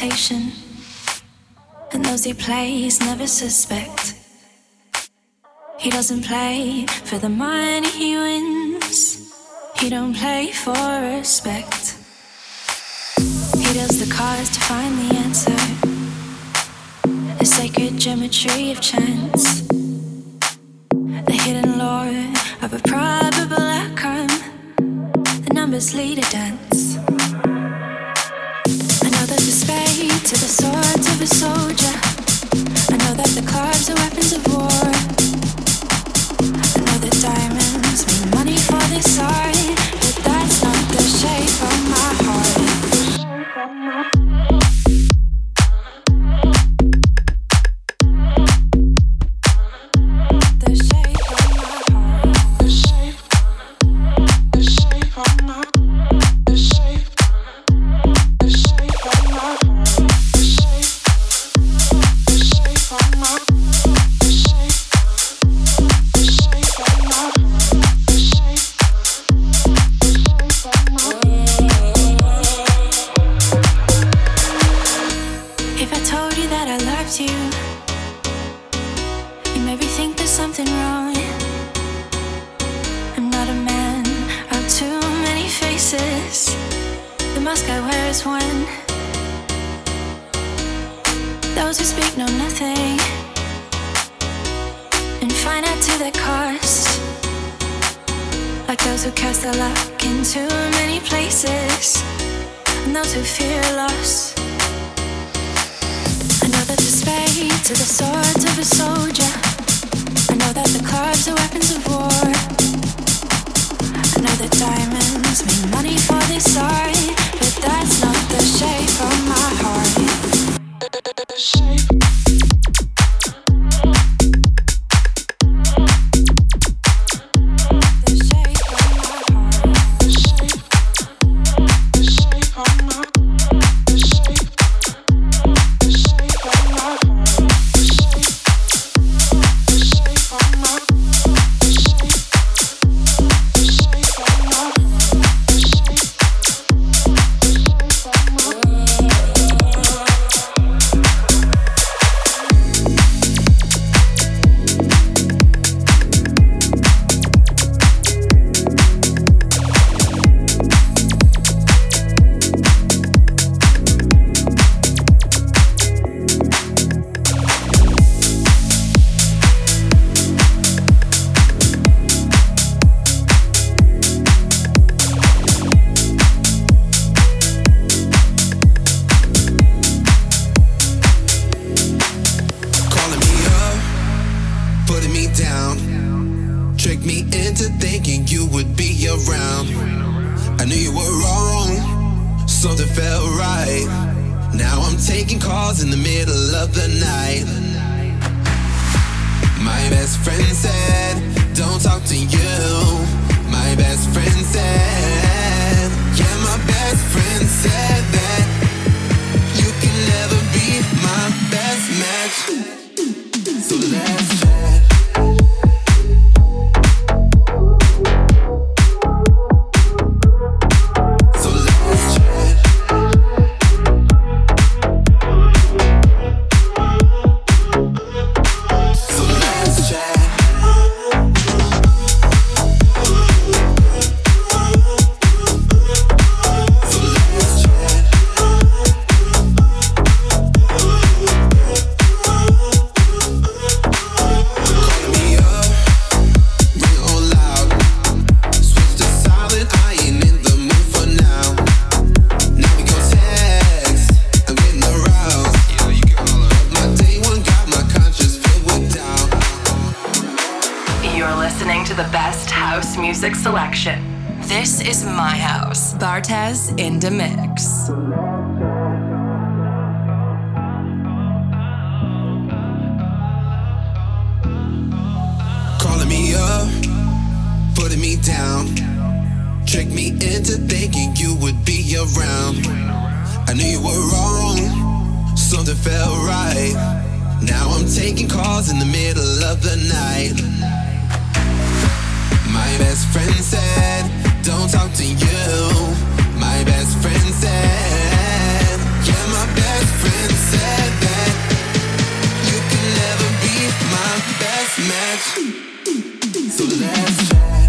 Meditation. And those he plays never suspect. He doesn't play for the money he wins. He don't play for respect. He deals the cards to find the answer. The sacred geometry of chance. The hidden lore of a probable outcome. The numbers lead a dance to music selection. This is my house, Bartez in the mix. Calling me up, putting me down, tricked me into thinking you would be around. I knew you were wrong, something felt right. Now I'm taking calls in the middle of the night. My best friend said, don't talk to you. My best friend said, yeah, my best friend said that you can never be my best match. So let's.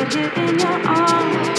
Right here in your arms.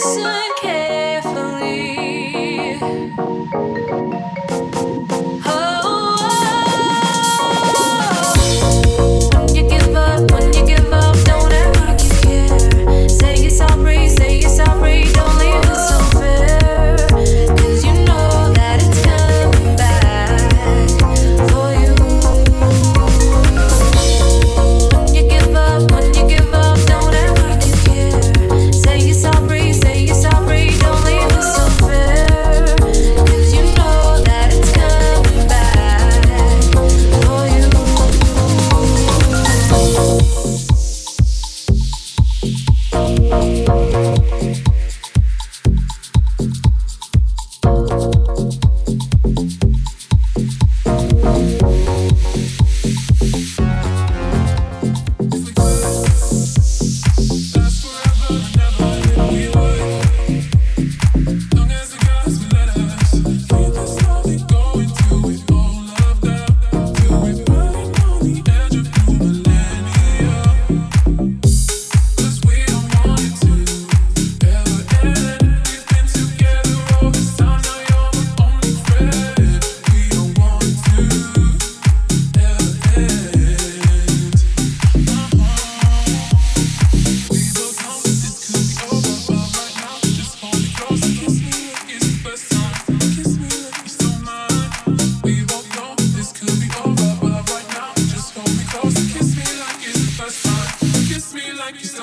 Listen carefully. Kiss